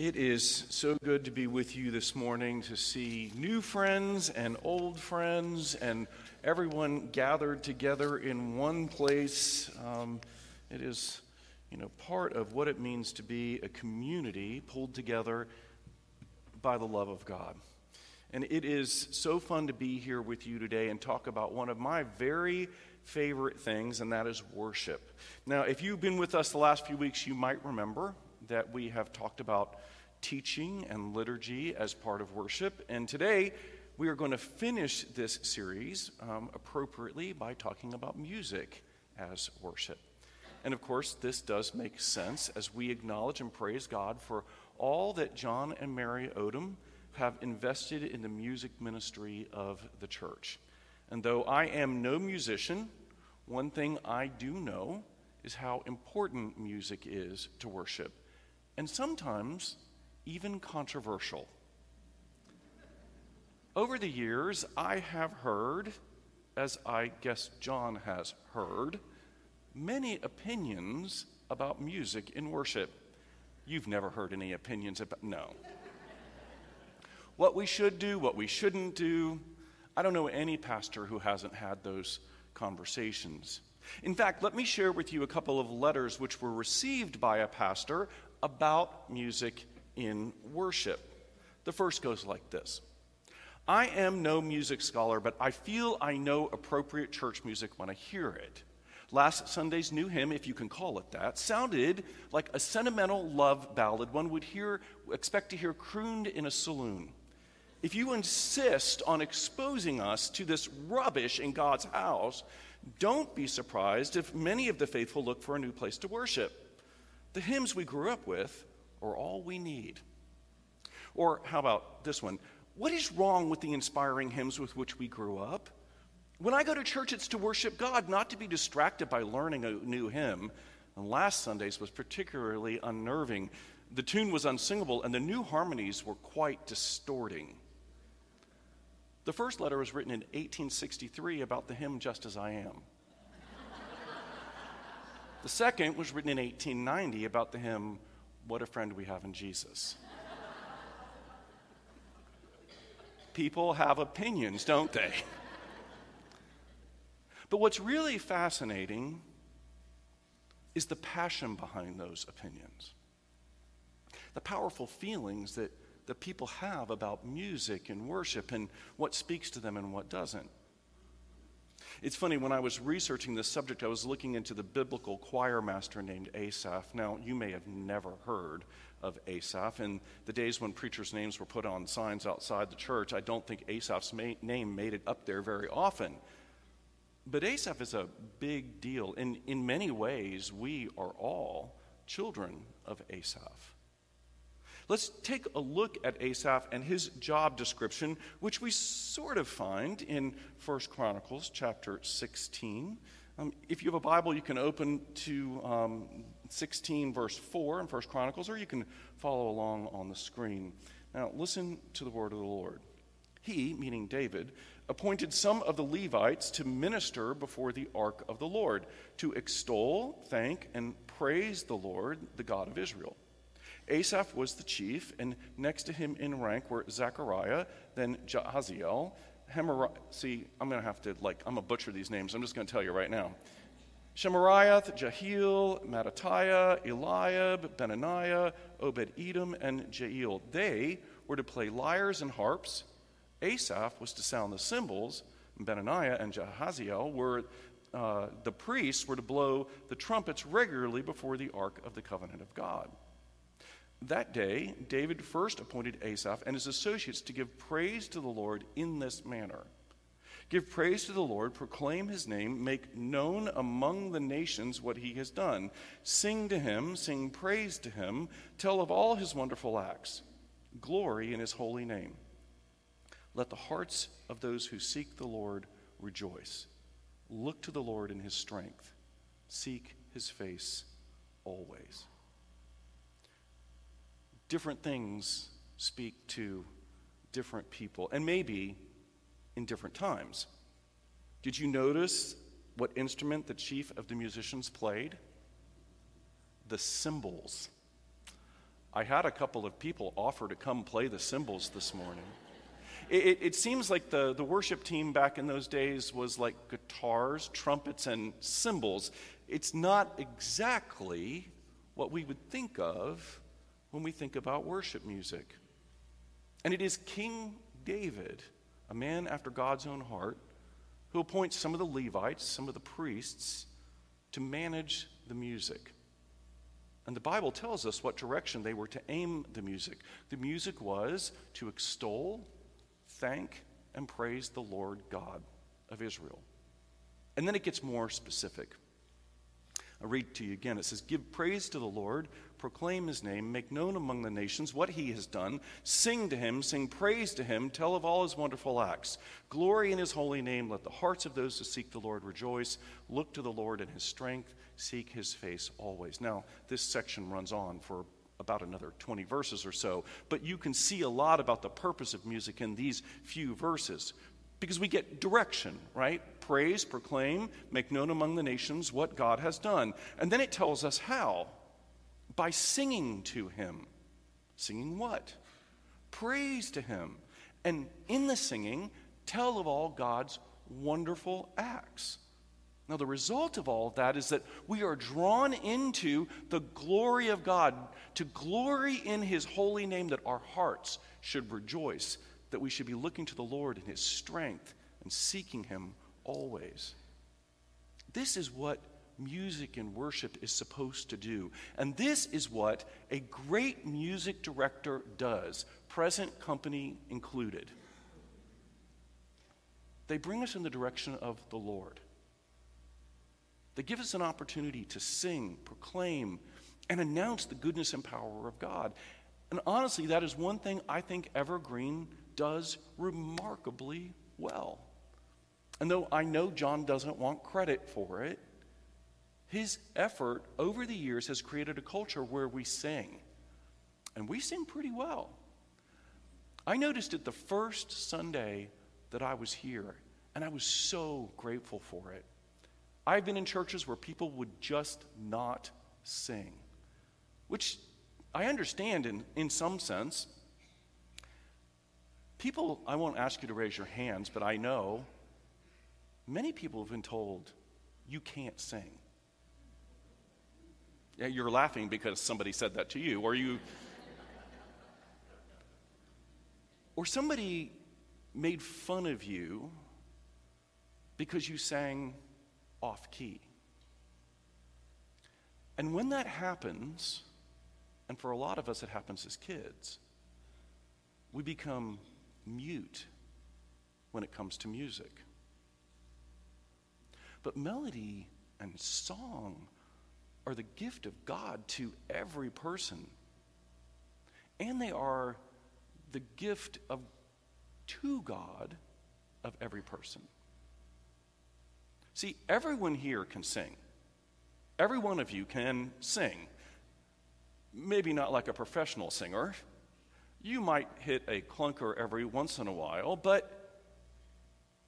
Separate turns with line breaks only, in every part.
It is so good to be with you this morning to see new friends and old friends and everyone gathered together in one place. Um, it is, you know, part of what it means to be a community pulled together by the love of God. And it is so fun to be here with you today and talk about one of my very favorite things, and that is worship. Now, if you've been with us the last few weeks, you might remember that we have talked about teaching and liturgy as part of worship. And today, we are going to finish this series um, appropriately by talking about music as worship. And of course, this does make sense as we acknowledge and praise God for all that John and Mary Odom have invested in the music ministry of the church. And though I am no musician, one thing I do know is how important music is to worship, and sometimes even controversial. Over the years, I have heard, as I guess John has heard, many opinions about music in worship. You've never heard any opinions about, no. what we should do, what we shouldn't do, I don't know any pastor who hasn't had those conversations. In fact, let me share with you a couple of letters which were received by a pastor about music in worship. The first goes like this I am no music scholar, but I feel I know appropriate church music when I hear it. Last Sunday's new hymn, if you can call it that, sounded like a sentimental love ballad one would hear, expect to hear crooned in a saloon if you insist on exposing us to this rubbish in God's house, don't be surprised if many of the faithful look for a new place to worship. The hymns we grew up with are all we need. Or how about this one? What is wrong with the inspiring hymns with which we grew up? When I go to church, it's to worship God, not to be distracted by learning a new hymn. And last Sunday's was particularly unnerving. The tune was unsingable, and the new harmonies were quite distorting. The first letter was written in 1863 about the hymn Just As I Am. The second was written in 1890 about the hymn What a Friend We Have in Jesus. People have opinions, don't they? But what's really fascinating is the passion behind those opinions, the powerful feelings that the people have about music and worship and what speaks to them and what doesn't. It's funny, when I was researching this subject, I was looking into the biblical choir master named Asaph. Now, you may have never heard of Asaph. In the days when preachers' names were put on signs outside the church, I don't think Asaph's ma- name made it up there very often. But Asaph is a big deal. In, in many ways, we are all children of Asaph. Let's take a look at Asaph and his job description, which we sort of find in 1 Chronicles chapter 16. Um, if you have a Bible, you can open to um, 16, verse 4 in 1 Chronicles, or you can follow along on the screen. Now, listen to the word of the Lord. He, meaning David, appointed some of the Levites to minister before the ark of the Lord, to extol, thank, and praise the Lord, the God of Israel. Asaph was the chief, and next to him in rank were Zechariah, then Jahaziel, Hemariah. See, I'm going to have to, like, I'm going to butcher these names. I'm just going to tell you right now. Shemariah, Jehiel, Mattatiah, Eliab, Benaniah, Obed Edom, and Jael. They were to play lyres and harps. Asaph was to sound the cymbals. Benaniah and Jahaziel were uh, the priests were to blow the trumpets regularly before the ark of the covenant of God. That day, David first appointed Asaph and his associates to give praise to the Lord in this manner Give praise to the Lord, proclaim his name, make known among the nations what he has done. Sing to him, sing praise to him, tell of all his wonderful acts. Glory in his holy name. Let the hearts of those who seek the Lord rejoice. Look to the Lord in his strength, seek his face always different things speak to different people, and maybe in different times. Did you notice what instrument the chief of the musicians played? The cymbals. I had a couple of people offer to come play the cymbals this morning. It, it, it, seems like the, the worship team back in those days was like guitars, trumpets, and cymbals. It's not exactly what we would think of when we think about worship music. And it is King David, a man after God's own heart, who appoints some of the Levites, some of the priests, to manage the music. And the Bible tells us what direction they were to aim the music. The music was to extol, thank, and praise the Lord God of Israel. And then it gets more specific. I'll read to you again. It says, Give praise to the Lord, proclaim his name, make known among the nations what he has done, sing to him, sing praise to him, tell of all his wonderful acts. Glory in his holy name. Let the hearts of those who seek the Lord rejoice. Look to the Lord in his strength, seek his face always. Now, this section runs on for about another 20 verses or so, but you can see a lot about the purpose of music in these few verses because we get direction, right? Praise, proclaim, make known among the nations what God has done. And then it tells us how by singing to Him. Singing what? Praise to Him. And in the singing, tell of all God's wonderful acts. Now, the result of all of that is that we are drawn into the glory of God, to glory in His holy name, that our hearts should rejoice that we should be looking to the Lord in his strength and seeking him always. This is what music and worship is supposed to do. And this is what a great music director does, present company included. They bring us in the direction of the Lord. They give us an opportunity to sing, proclaim, and announce the goodness and power of God. And honestly, that is one thing I think Evergreen does remarkably well. And though I know John doesn't want credit for it, his effort over the years has created a culture where we sing. And we sing pretty well. I noticed it the first Sunday that I was here, and I was so grateful for it. I've been in churches where people would just not sing, which I understand in, in some sense. People, I won't ask you to raise your hands, but I know many people have been told you can't sing. You're laughing because somebody said that to you, or you. or somebody made fun of you because you sang off key. And when that happens, and for a lot of us it happens as kids, we become mute when it comes to music. But melody and song are the gift of God to every person. And they are the gift of to God of every person. See, everyone here can sing. Every one of you can sing. Maybe not like a professional singer, you might hit a clunker every once in a while, but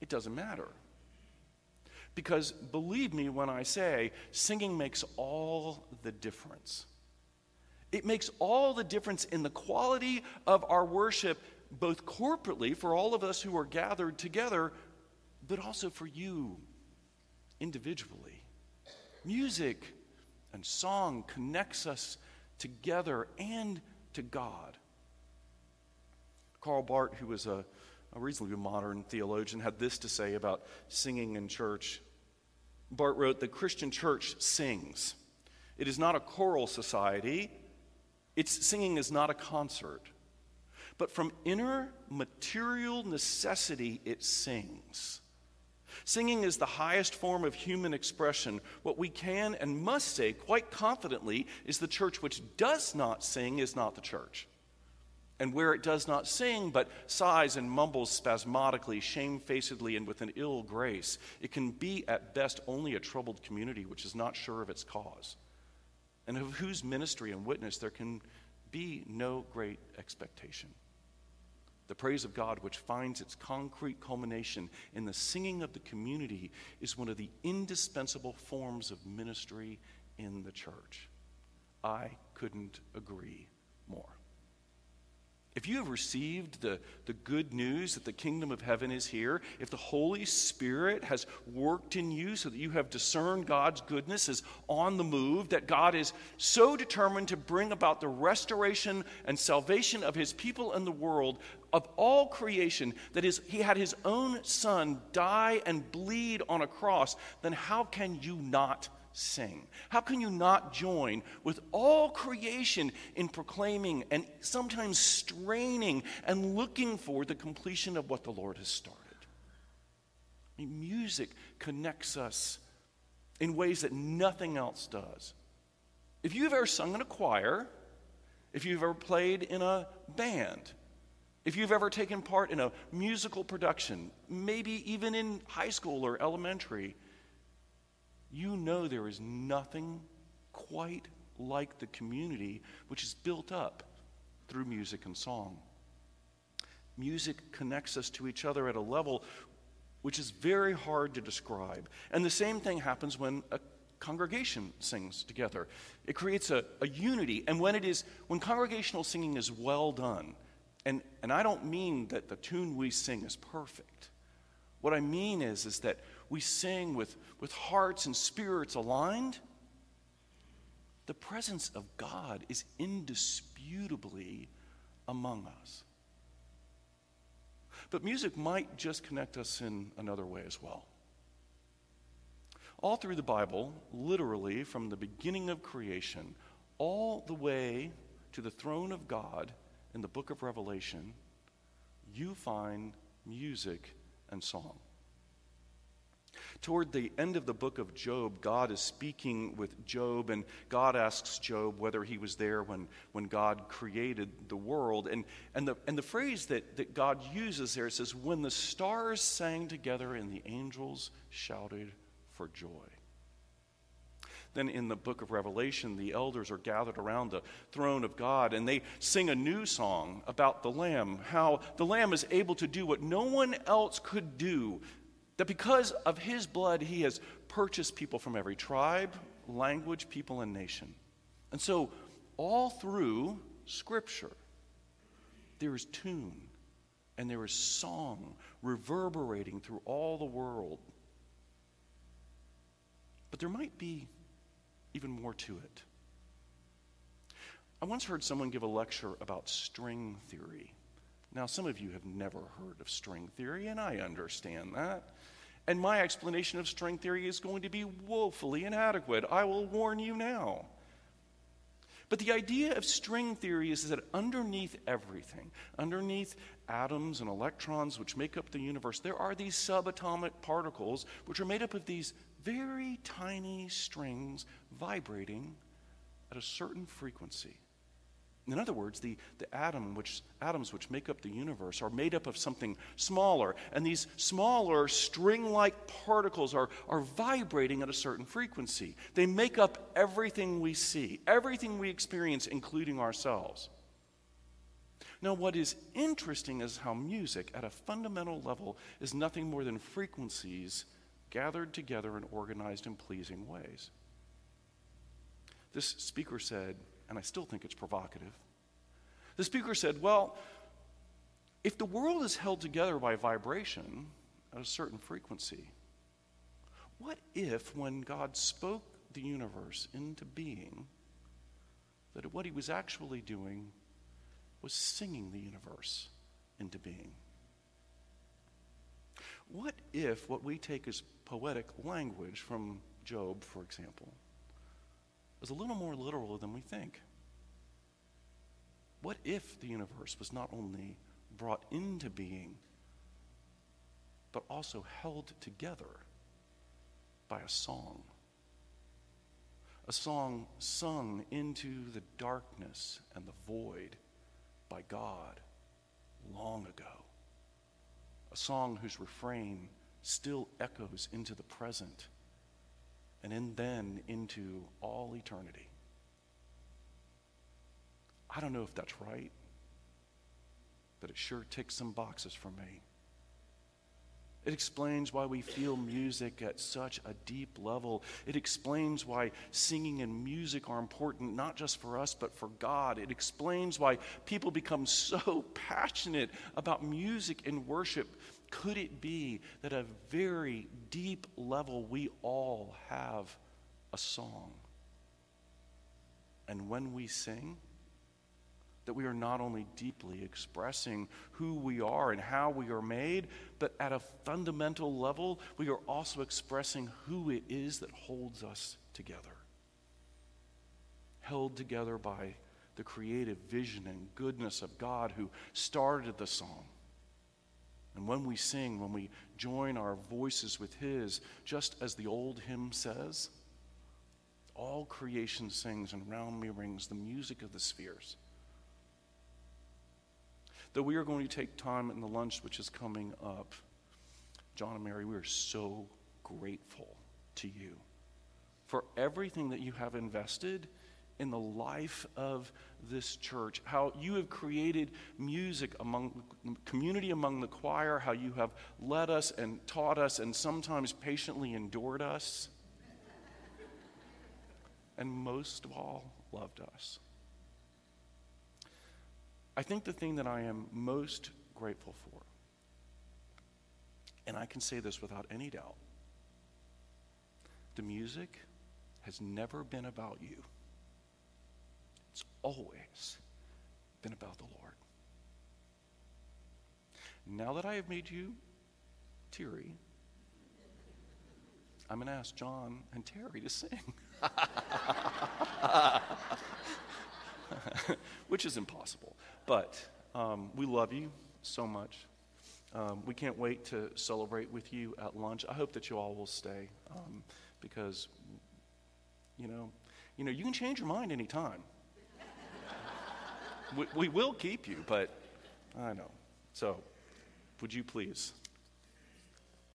it doesn't matter. Because believe me when I say singing makes all the difference. It makes all the difference in the quality of our worship, both corporately for all of us who are gathered together, but also for you individually. Music and song connects us together and to God. Karl Barth, who was a, a reasonably modern theologian, had this to say about singing in church. Barth wrote, The Christian church sings. It is not a choral society, its singing is not a concert. But from inner material necessity, it sings. Singing is the highest form of human expression. What we can and must say quite confidently is the church which does not sing is not the church. And where it does not sing, but sighs and mumbles spasmodically, shamefacedly, and with an ill grace, it can be at best only a troubled community which is not sure of its cause, and of whose ministry and witness there can be no great expectation. The praise of God, which finds its concrete culmination in the singing of the community, is one of the indispensable forms of ministry in the church. I couldn't agree If you have received the, the good news that the kingdom of heaven is here, if the Holy Spirit has worked in you so that you have discerned God's goodness is on the move, that God is so determined to bring about the restoration and salvation of his people and the world, of all creation, that is, he had his own son die and bleed on a cross, then how can you not sing? How can you not join with all creation in proclaiming and sometimes straining and looking for the completion of what the Lord has started? I mean, music connects us in ways that nothing else does. If you've ever sung in a choir, if you've ever played in a band, if you've ever taken part in a musical production, maybe even in high school or elementary, you know there is nothing quite like the community which is built up through music and song. Music connects us to each other at a level which is very hard to describe. And the same thing happens when a congregation sings together. It creates a, a unity. And when it is when congregational singing is well done, and, and I don't mean that the tune we sing is perfect. What I mean is, is that we sing with, with hearts and spirits aligned, the presence of God is indisputably among us. But music might just connect us in another way as well. All through the Bible, literally from the beginning of creation, all the way to the throne of God in the book of Revelation, you find music and song. Toward the end of the book of Job, God is speaking with Job, and God asks Job whether he was there when, when God created the world. And, and, the, and the phrase that, that God uses there says, When the stars sang together and the angels shouted for joy. Then in the book of Revelation, the elders are gathered around the throne of God and they sing a new song about the Lamb, how the Lamb is able to do what no one else could do that because of his blood, he has purchased people from every tribe, language, people, and nation. And so, all through Scripture, there is tune and there is song reverberating through all the world. But there might be even more to it. I once heard someone give a lecture about string theory. Now, some of you have never heard of string theory, and I understand that. And my explanation of string theory is going to be woefully inadequate. I will warn you now. But the idea of string theory is that underneath everything, underneath atoms and electrons which make up the universe, there are these subatomic particles which are made up of these very tiny strings vibrating at a certain frequency. In other words, the, the atom which, atoms which make up the universe are made up of something smaller, and these smaller string like particles are, are vibrating at a certain frequency. They make up everything we see, everything we experience, including ourselves. Now, what is interesting is how music, at a fundamental level, is nothing more than frequencies gathered together and organized in pleasing ways. This speaker said, and I still think it's provocative. The speaker said, Well, if the world is held together by vibration at a certain frequency, what if when God spoke the universe into being, that what he was actually doing was singing the universe into being? What if what we take as poetic language from Job, for example, is a little more literal than we think. What if the universe was not only brought into being, but also held together by a song? A song sung into the darkness and the void by God long ago. A song whose refrain still echoes into the present and in, then into all eternity. I don't know if that's right, but it sure ticks some boxes for me. It explains why we feel music at such a deep level. It explains why singing and music are important, not just for us, but for God. It explains why people become so passionate about music and worship. Could it be that at a very deep level, we all have a song? And when we sing, that we are not only deeply expressing who we are and how we are made, but at a fundamental level, we are also expressing who it is that holds us together. Held together by the creative vision and goodness of God who started the song. And when we sing, when we join our voices with His, just as the old hymn says, all creation sings and round me rings the music of the spheres that we are going to take time in the lunch which is coming up. John and Mary, we are so grateful to you for everything that you have invested in the life of this church, how you have created music among community among the choir, how you have led us and taught us and sometimes patiently endured us, and most of all, loved us. I think the thing that I am most grateful for, and I can say this without any doubt, the music has never been about you. It's always been about the Lord. Now that I have made you teary, I'm going to ask John and Terry to sing. Which is impossible. But um, we love you so much. Um, we can't wait to celebrate with you at lunch. I hope that you all will stay um, because, you know, you know, you can change your mind anytime. We, we will keep you, but I know. So, would you please